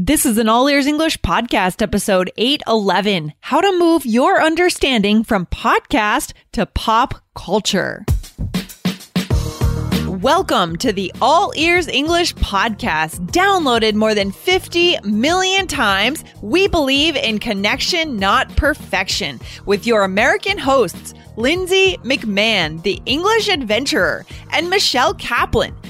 This is an All Ears English podcast, episode 811 How to Move Your Understanding from Podcast to Pop Culture. Welcome to the All Ears English podcast, downloaded more than 50 million times. We believe in connection, not perfection, with your American hosts, Lindsay McMahon, the English adventurer, and Michelle Kaplan,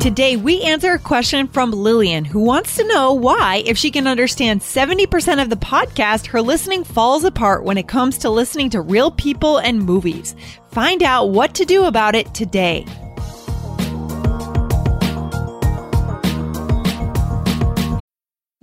Today, we answer a question from Lillian, who wants to know why, if she can understand 70% of the podcast, her listening falls apart when it comes to listening to real people and movies. Find out what to do about it today.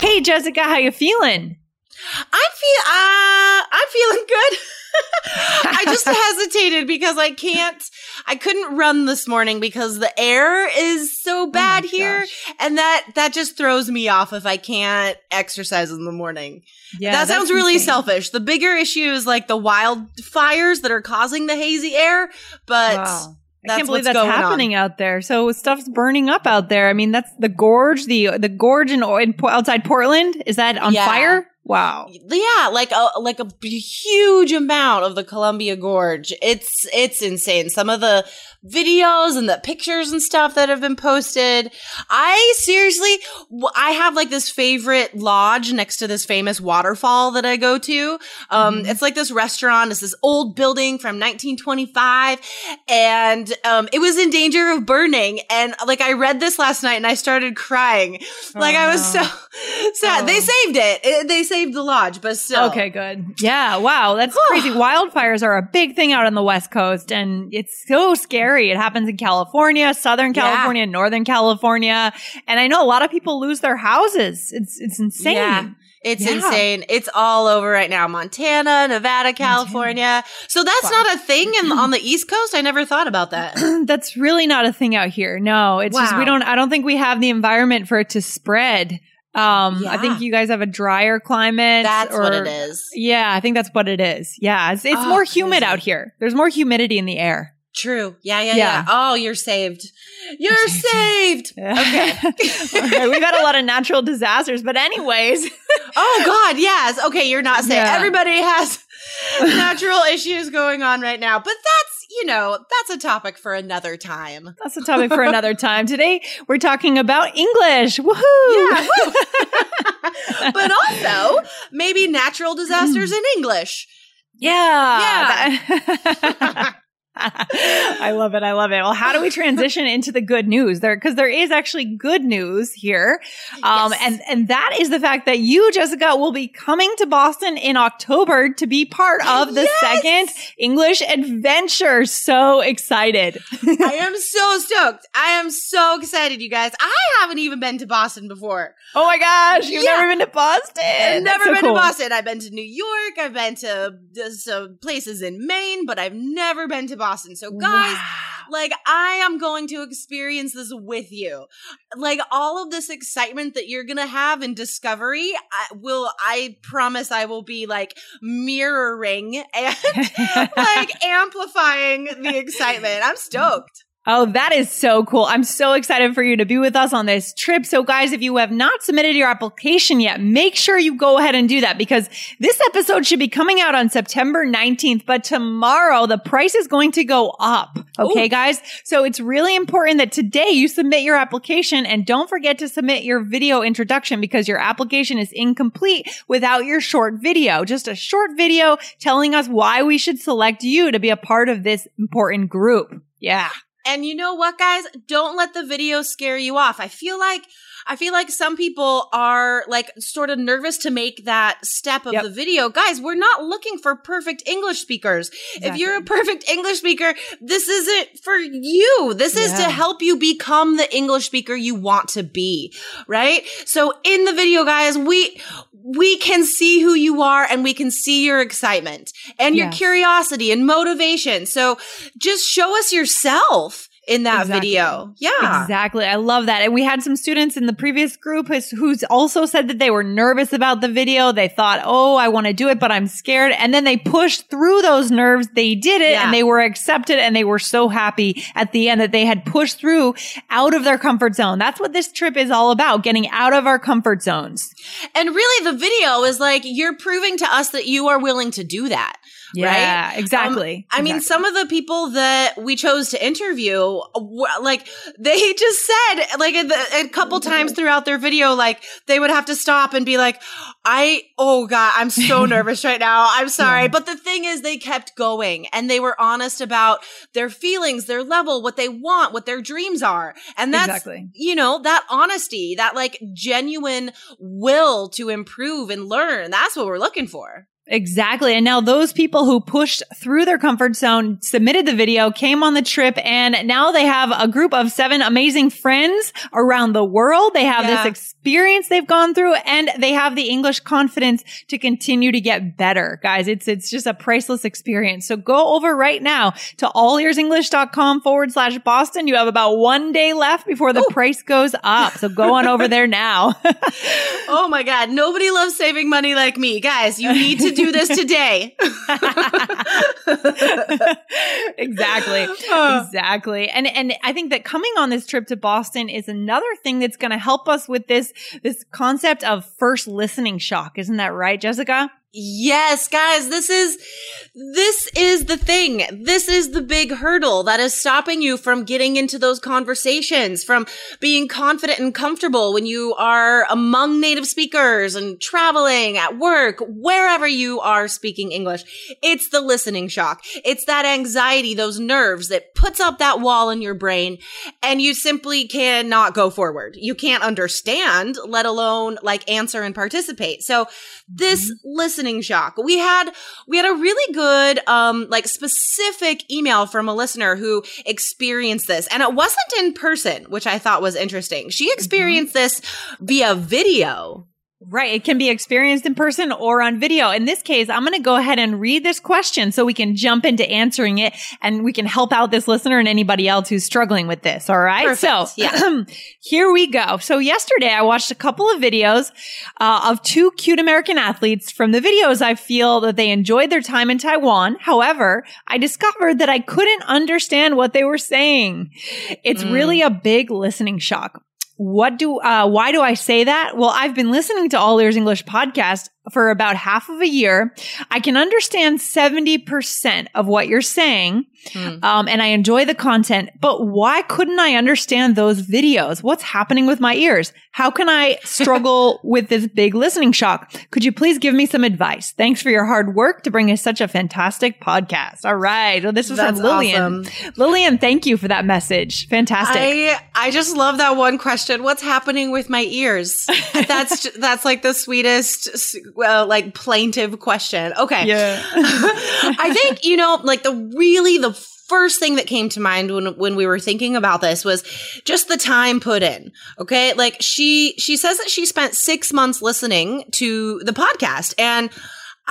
Hey, Jessica, how you feeling? I'm feel uh I'm feeling good. I just hesitated because I can't I couldn't run this morning because the air is so bad oh here gosh. and that that just throws me off if I can't exercise in the morning. Yeah, that sounds really insane. selfish. The bigger issue is like the wildfires that are causing the hazy air, but Wow. I can't believe what's that's going on. happening out there. So stuff's burning up out there. I mean, that's the gorge, the the gorge in, in outside Portland. Is that on Yeah. fire? Wow. yeah, like a like a huge amount of the Columbia Gorge. It's it's insane. Some of the videos and the pictures and stuff that have been posted. I seriously, I have like this favorite lodge next to this famous waterfall that I go to. Um, it's like this restaurant. It's this old building from 1925, and um, it was in danger of burning. And like I read this last night, and I started crying. Like I was so sad. They Oh. saved it. It- They saved the lodge, but still. Okay, good. Yeah, wow, that's crazy. Wildfires are a big thing out on the West Coast, and it's so scary. It happens in California, Southern Yeah. California, Northern California, and I know a lot of people lose their houses. It's it's insane. Yeah. It's Yeah. insane. It's all over right now. Montana, Nevada, California. So that's Wow. not a thing in, on the East Coast. I never thought about that. That's really not a thing out here. No, it's just we don't. I don't think we have the environment for it to spread. Um, I think you guys have a drier climate. That's what it is. Yeah, I think that's what it is. Yeah, it's, it's Oh, more humid crazy. out here. There's more humidity in the air. True. Yeah, yeah, Yeah. yeah. Oh, you're saved. You're saved. Okay. Right, we've had a lot of natural disasters, but anyways, Oh God, yes. Okay, you're not saved. Yeah. Everybody has natural issues going on right now, but that's you know that's a topic for another time. that's a topic for another time. Today we're talking about English. Woohoo! Yeah, but also maybe natural disasters mm. in English. Yeah. that- I love it. I love it. Well, how do we transition into the good news there? Because there is actually good news here. Um, Yes. and, and that is the fact that you, Jessica, will be coming to Boston in October to be part of the Yes. second English adventure. So excited. I am so stoked. I am so excited, you guys. I haven't even been to Boston before. oh my gosh. You've Yeah. never been to Boston. I've never so been cool. to Boston. I've been to New York. I've been to uh, some places in Maine, but I've never been to Boston. So, guys, Wow. like, I am going to experience this with you. Like, all of this excitement that you're going to have in Discovery, I will, I promise I will be like mirroring and like amplifying the excitement. I'm stoked. Oh, that is so cool. I'm so excited for you to be with us on this trip. So guys, if you have not submitted your application yet, make sure you go ahead and do that because this episode should be coming out on September 19th, but tomorrow the price is going to go up. Okay, Ooh. guys? So it's really important that today you submit your application and don't forget to submit your video introduction because your application is incomplete without your short video. Just a short video telling us why we should select you to be a part of this important group. Yeah. And you know what, guys? Don't let the video scare you off. I feel like I feel like some people are like sort of nervous to make that step of Yep. the video. Guys, we're not looking for perfect English speakers. If you're a perfect English speaker, this isn't for you. This is Yeah. to help you become the English speaker you want to be, right? So in the video, guys, we we can see who you are and we can see your excitement and your Yes. curiosity and motivation. So just show us yourself in that Exactly. video. Yeah. Exactly. I love that. And we had some students in the previous group who's, who's also said that they were nervous about the video. They thought, oh, I want to do it, but I'm scared. And then they pushed through those nerves. They did it Yeah. and they were accepted and they were so happy at the end that they had pushed through out of their comfort zone. That's what this trip is all about, getting out of our comfort zones. And really the video is like you're proving to us that you are willing to do that. Yeah, Right? exactly. I mean, some of the people that we chose to interview, like they just said, like a, a couple times throughout their video, like they would have to stop and be like, "I, oh god, I'm so nervous right now. I'm sorry." Yeah. But the thing is, they kept going and they were honest about their feelings, their level, what they want, what their dreams are, and that's Exactly. you know that honesty, that like genuine will to improve and learn. That's what we're looking for. Exactly. And now those people who pushed through their comfort zone submitted the video, came on the trip, and now they have a group of seven amazing friends around the world. They have Yeah. this experience they've gone through and they have the English confidence to continue to get better. Guys, it's, it's just a priceless experience. So go over right now to allearsenglish.com forward slash Boston. You have about one day left before the price goes up. So go on over there now. Oh my God. Nobody loves saving money like me. Guys, you need to do this today. exactly. Uh. exactly. And and I think that coming on this trip to Boston is another thing that's going to help us with this this concept of first listening shock. Isn't that right, Jessica? Yes, guys, this is this is the thing. This is the big hurdle that is stopping you from getting into those conversations, from being confident and comfortable when you are among native speakers and traveling at work, wherever you are speaking English. It's the listening shock. It's that anxiety, those nerves that puts up that wall in your brain and you simply cannot go forward. You can't understand, let alone like answer and participate. So this mm-hmm. Listening shock. We had we had a really good um like specific email from a listener who experienced this and it wasn't in person, which I thought was interesting. She experienced this via video. Right. It can be experienced in person or on video. In this case, I'm going to go ahead and read this question so we can jump into answering it and we can help out this listener and anybody else who's struggling with this. All right. Perfect. So Yeah. here we go. So yesterday I watched a couple of videos uh, of two cute American athletes. From the videos, I feel that they enjoyed their time in Taiwan. However, I discovered that I couldn't understand what they were saying. It's Mm. really a big listening shock. What do, uh, why do I say that? Well, I've been listening to All Ears English podcast for about half of a year. I can understand 70% of what you're saying. Hmm. Um, and I enjoy the content, but why couldn't I understand those videos? What's happening with my ears? How can I struggle with this big listening shock? Could you please give me some advice? Thanks for your hard work to bring us such a fantastic podcast. All right. Well, this was That's from Lillian. Lillian, thank you for that message. Fantastic. I I just love that one question. What's happening with my ears? That's that's like the sweetest, uh, like plaintive question. Okay. yeah. I think, you know, like the really the first thing that came to mind when when we were thinking about this was just the time put in. Okay? Like she she says that she spent 6 months listening to the podcast and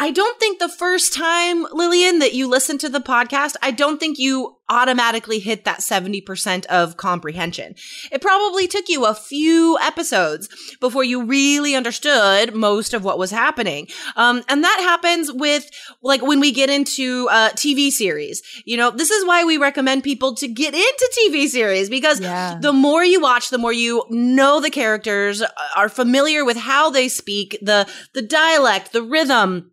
I don't think the first time, Lillian, that you listened to the podcast, I don't think you automatically hit that 70% of comprehension. It probably took you a few episodes before you really understood most of what was happening. Um, and that happens with like when we get into uh, TV series. You know, this is why we recommend people to get into TV series because Yeah. the more you watch, the more you know the characters, are familiar with how they speak, the the dialect, the rhythm,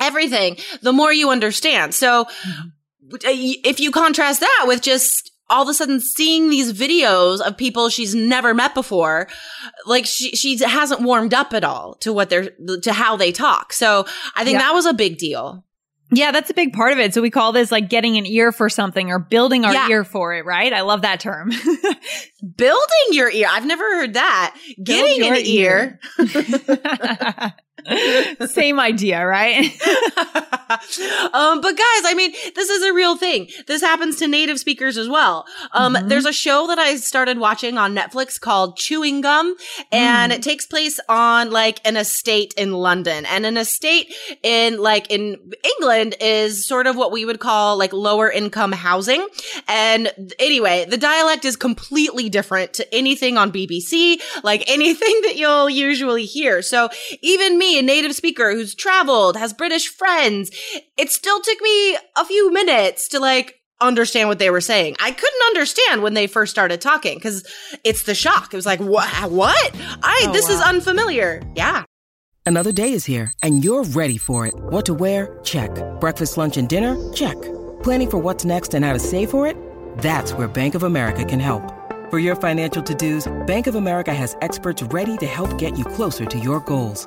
everything, the more you understand. So uh, if you contrast that with just all of a sudden seeing these videos of people she's never met before, like she she hasn't warmed up at all to what they're to how they talk. So I think Yeah. that was a big deal. Yeah, that's a big part of it. So we call this like getting an ear for something or building our Yeah. ear for it, right? I love that term. Building your ear. I've never heard that. Getting your an ear. Same idea, right? um, but guys, I mean, this is a real thing. This happens to native speakers as well. Um, Mhm. there's a show that I started watching on Netflix called Chewing Gum, and Mm. it takes place on like an estate in London. And an estate in like in England is sort of what we would call like lower income housing. And anyway, the dialect is completely different to anything on BBC, like anything that you'll usually hear. So even me, native speaker who's traveled, has British friends, it still took me a few minutes to like understand what they were saying. I couldn't understand when they first started talking because it's the shock. It was like, what? What? I, Oh, this is unfamiliar. Yeah. Another day is here, and you're ready for it. What to wear? Check. Breakfast, lunch, and dinner? Check. Planning for what's next and how to save for it? That's where Bank of America can help. For your financial to-dos, Bank of America has experts ready to help get you closer to your goals.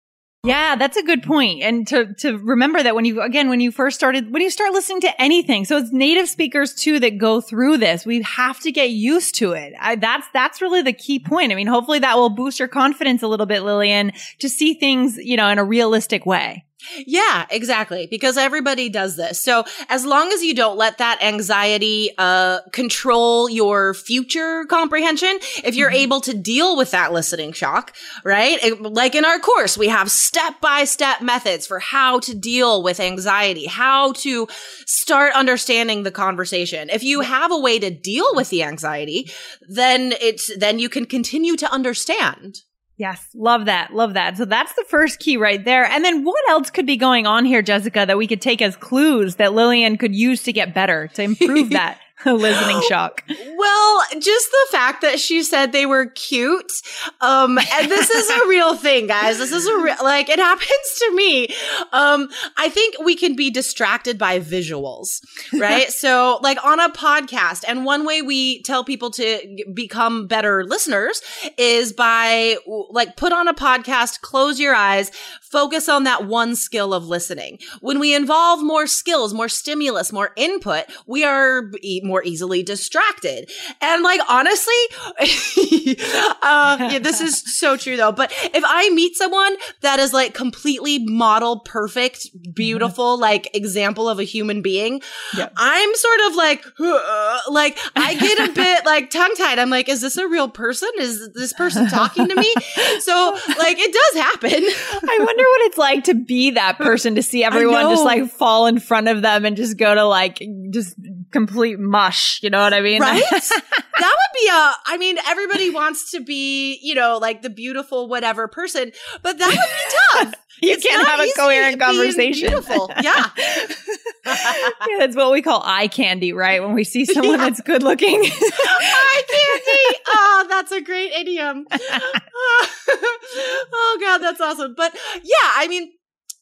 Yeah, that's a good point. And to, to remember that when you, again, when you first started, when you start listening to anything, so it's native speakers too that go through this. We have to get used to it. I, that's, that's really the key point. I mean, hopefully that will boost your confidence a little bit, Lillian, to see things, you know, in a realistic way. Yeah, exactly. Because everybody does this. So as long as you don't let that anxiety, uh, control your future comprehension, if you're able to deal with that listening shock, right? It- like in our course, we have step by step methods for how to deal with anxiety, how to start understanding the conversation. If you have a way to deal with the anxiety, then it's, then you can continue to understand. Yes, love that. Love that. So that's the first key right there. And then what else could be going on here, Jessica, that we could take as clues that Lillian could use to get better, to improve that listening shock? Well, just the fact that she said they were cute. Um, and this is a real thing, guys. This is a real, like, it happens to me. Um, I think we can be distracted by visuals, right? so, like, on a podcast, and one way we tell people to become better listeners is by, like, put on a podcast, close your eyes, focus on that one skill of listening. When we involve more skills, more stimulus, more input, we are e- more easily distracted. And like, honestly, uh, yeah, this is so true though. But if I meet someone that is like completely model perfect, beautiful, like example of a human being. I'm sort of like, like I get a bit like tongue tied. I'm like, is this a real person? Is this person talking to me? So like, it does happen. I wonder what it's like to be that person, to see everyone just like fall in front of them and just go to like just complete mush. You know what I mean? Right? that would be a, I mean, everybody wants to be, you know, like the beautiful whatever person, but that would be tough. you It's can't have a coherent conversation. Beautiful. Yeah. yeah, that's what we call eye candy, right? When we see someone Yeah. that's good looking. Eye candy. Oh, that's a great idiom. oh God, that's awesome. But yeah, I mean,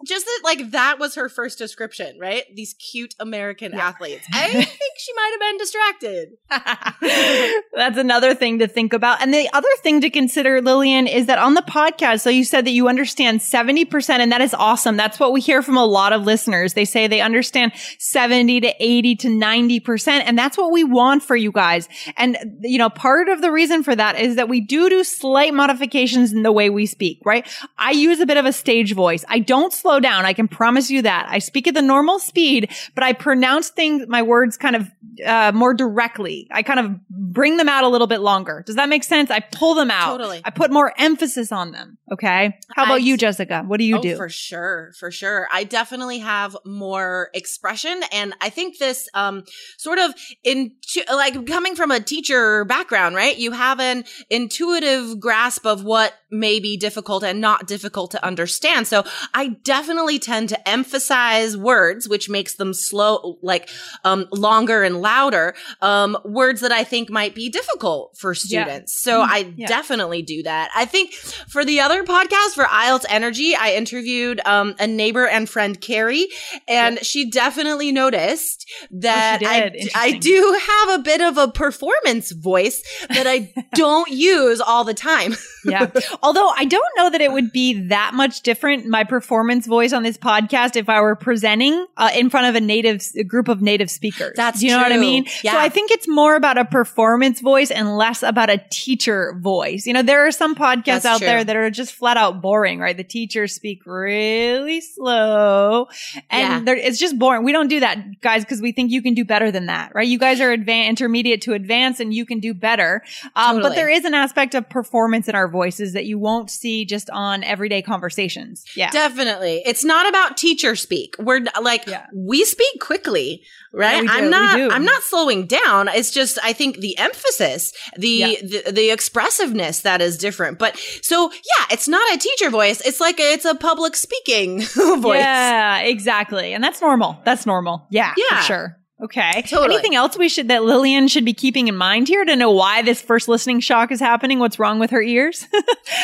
just that, like that was her first description, right? These cute American athletes. I think she might have been distracted. That's another thing to think about. And the other thing to consider, Lillian, is that on the podcast, so you said that you understand 70%, and that is awesome. That's what we hear from a lot of listeners. They say they understand 70 to 80 to 90%. And that's what we want for you guys. And, you know, part of the reason for that is that we do do slight modifications in the way we speak, right? I use a bit of a stage voice. I don't slow down. I can promise you that. I speak at the normal speed, but I pronounce things, my words kind of, uh, more directly. I kind of bring them out a little bit longer. Does that make sense? I pull them out. Totally. I put more emphasis on them. Okay. How about I- you, Jessica? What do you oh, do? For sure, for sure. I definitely have more expression, and I think this um sort of in like coming from a teacher background, right? You have an intuitive grasp of what may be difficult and not difficult to understand. So I definitely definitely tend to emphasize words, which makes them slow, like um, longer and louder. Um, words that I think might be difficult for students. Yeah. So I yeah. definitely do that. I think for the other podcast for IELTS Energy, I interviewed um, a neighbor and friend, Carrie, and yeah. she definitely noticed that oh, I, I do have a bit of a performance voice that I don't use all the time. yeah. Although I don't know that it would be that much different, my performance voice on this podcast, if I were presenting uh, in front of a native a group of native speakers. That's Do you true. know what I mean? Yeah. So I think it's more about a performance voice and less about a teacher voice. You know, there are some podcasts That's out true. there that are just flat out boring, right? The teachers speak really slow and yeah. it's just boring. We don't do that, guys, because we think you can do better than that, right? You guys are advanced, intermediate to advanced and you can do better. Um, totally. but there is an aspect of performance in our voices that you won't see just on everyday conversations. Yeah. Definitely. It's not about teacher speak. We're like, yeah. we speak quickly, right? Yeah, I'm not, I'm not slowing down. It's just, I think the emphasis, the, yeah. the, the expressiveness that is different. But so yeah, it's not a teacher voice. It's like, a, it's a public speaking voice. Yeah, exactly. And that's normal. That's normal. Yeah. Yeah. For sure. Okay. Totally. Anything else we should that Lillian should be keeping in mind here to know why this first listening shock is happening? What's wrong with her ears?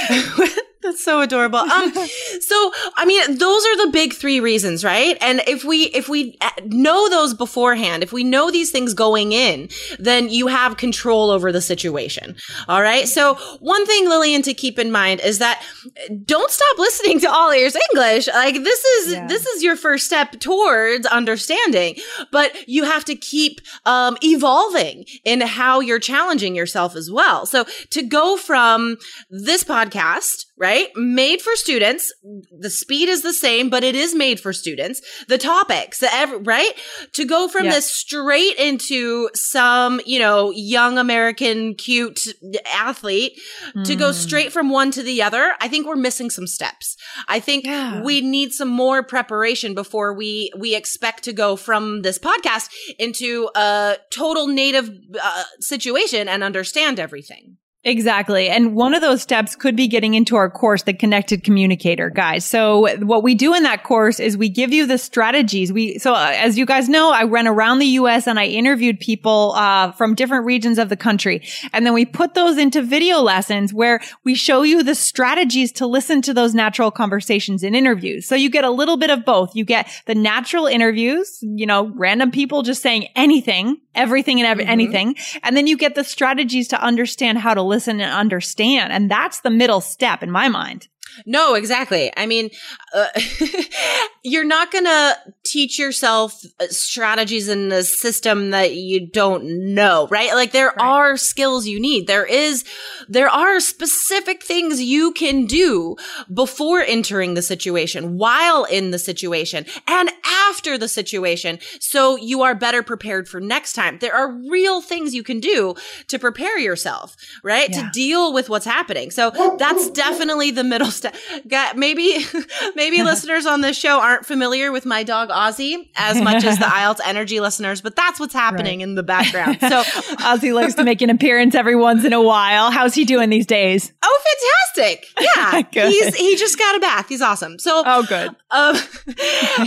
That's so adorable. Um, so I mean, those are the big three reasons, right? And if we if we uh, know those beforehand, if we know these things going in, then you have control over the situation. All right. So one thing, Lillian, to keep in mind is that don't stop listening to All Ears English. Like this is yeah. this is your first step towards understanding, but you have to keep um, evolving in how you're challenging yourself as well. So to go from this podcast right? Made for students. The speed is the same, but it is made for students. The topics, the right? To go from yeah. this straight into some, you know, young American cute athlete mm. to go hmm. straight from one to the other, I think we're missing some steps. I think yeah. we need some more preparation before we, we expect to go from this podcast into a total native uh, situation and understand everything. Exactly. And one of those steps could be getting into our course, the connected communicator guys. So what we do in that course is we give you the strategies. We, so uh, as you guys know, I went around the US and I interviewed people, uh, from different regions of the country. And then we put those into video lessons where we show you the strategies to listen to those natural conversations in interviews. So you get a little bit of both. You get the natural interviews, you know, random people just saying anything, everything and ev- mm-hmm. anything. And then you get the strategies to understand how to listen listen and understand. And that's the middle step in my mind. No, exactly. I mean, uh, you're not going to teach yourself uh, strategies in a system that you don't know, right? Like there right. are skills you need. There is, there are specific things you can do before entering the situation, while in the situation, and after the situation. So you are better prepared for next time. There are real things you can do to prepare yourself, right? Yeah. To deal with what's happening. So that's definitely the middle step maybe maybe listeners on this show aren't familiar with my dog Ozzy as much as the IELTS Energy listeners, but that's what's happening right. in the background. So Ozzy likes to make an appearance every once in a while. How's he doing these days? Oh, fantastic! Yeah, he's he just got a bath. He's awesome. So oh, good. Um,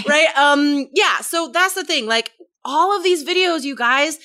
right. Um. Yeah. So that's the thing. Like all of these videos, you guys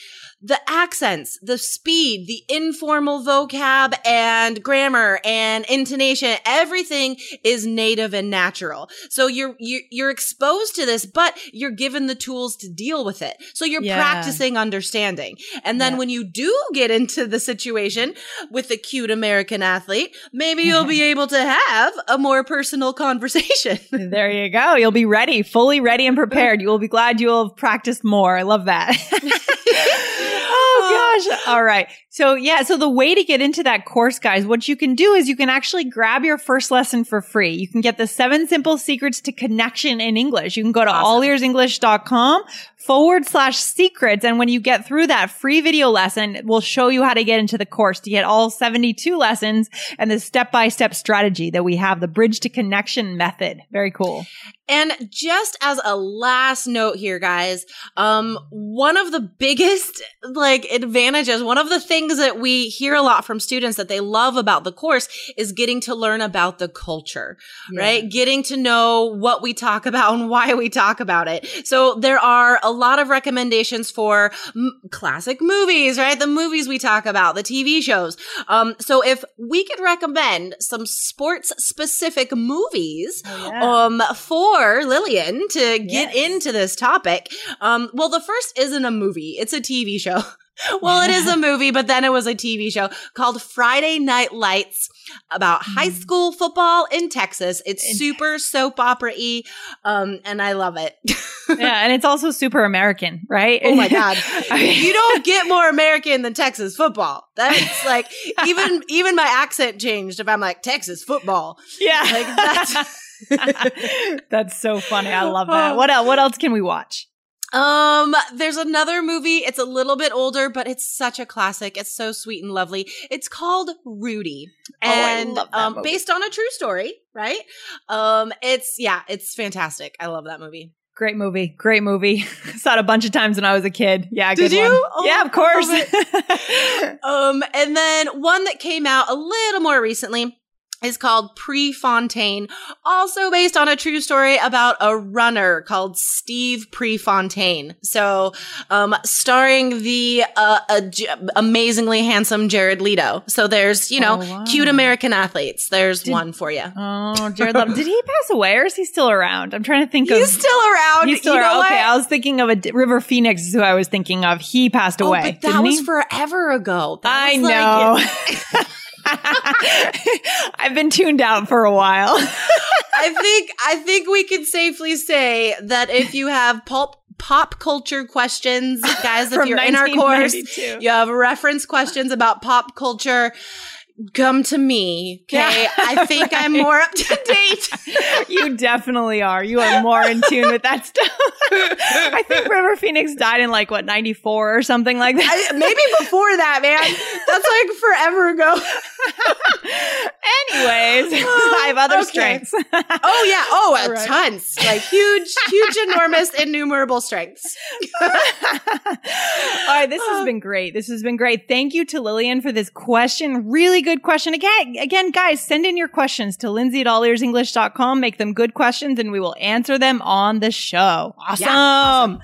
the accents, the speed, the informal vocab and grammar and intonation, everything is native and natural. So you're, you're, you're exposed to this, but you're given the tools to deal with it. So you're yeah. practicing understanding. And then yeah. when you do get into the situation with the cute American athlete, maybe you'll be able to have a more personal conversation. there you go. You'll be ready, fully ready and prepared. You will be glad you will have practiced more. I love that. gosh. All right. So yeah, so the way to get into that course, guys, what you can do is you can actually grab your first lesson for free. You can get the seven simple secrets to connection in English. You can go to awesome. allearsenglish.com forward slash secrets. And when you get through that free video lesson, we'll show you how to get into the course to get all 72 lessons and the step by step strategy that we have, the bridge to connection method. Very cool. And just as a last note here, guys, um, one of the biggest like advantages, one of the things things that we hear a lot from students that they love about the course is getting to learn about the culture, yeah. right? Getting to know what we talk about and why we talk about it. So there are a lot of recommendations for m- classic movies, right? The movies we talk about, the TV shows. Um, so if we could recommend some sports specific movies, oh, yeah. um, for Lillian to get yes. into this topic, um, well, the first isn't a movie. It's a TV show. well, it is a movie, but then it was a TV show called Friday Night Lights about mm. high school football in Texas. It's in super soap opera y, um, and I love it. yeah, and it's also super American, right? Oh my god, you don't get more American than Texas football. That's like even even my accent changed if I'm like Texas football. Yeah, like that's. that's so funny. I love that. What else? What else can we watch? Um, there's another movie. It's a little bit older, but it's such a classic. It's so sweet and lovely. It's called Rudy, and oh, um, based on a true story, right? Um, it's yeah, it's fantastic. I love that movie. Great movie. Great movie. Saw it a bunch of times when I was a kid. Yeah, did you? Oh, yeah, of course. um, and then one that came out a little more recently is called Prefontaine, also based on a true story about a runner called Steve Prefontaine. So, um, starring the uh, amazingly handsome Jared Leto. So there's, you know, oh, wow. cute American athletes. There's did, one for you. Oh, Jared Leto. did he pass away or is he still around? I'm trying to think he's of. He's still around. He's still you around. Okay, I was thinking of a River Phoenix is who I was thinking of. He passed away. Oh, but that was he? forever ago. That I know. Like I've been tuned out for a while. I think I think we can safely say that if you have pulp pop culture questions, guys, if you're in our course, you have reference questions about pop culture come to me. Okay. Yeah, I think right. I'm more up to date. you definitely are. You are more in tune with that stuff. I think River Phoenix died in like what, 94 or something like that. I, maybe before that, man. That's like forever ago. Anyways, I have other okay. strengths. oh yeah. Oh, uh, right. tons. Like huge, huge, enormous, innumerable strengths. All right. This has been great. This has been great. Thank you to Lillian for this question. Really good question. Again, again, guys, send in your questions to Lindsay at allearsenglish.com. Make them good questions and we will answer them on the show. Awesome. Yeah, awesome.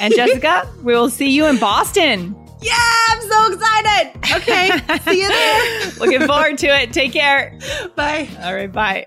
and Jessica, we will see you in Boston. Yeah, I'm so excited. Okay. see you there. Looking forward to it. Take care. Bye. All right. Bye.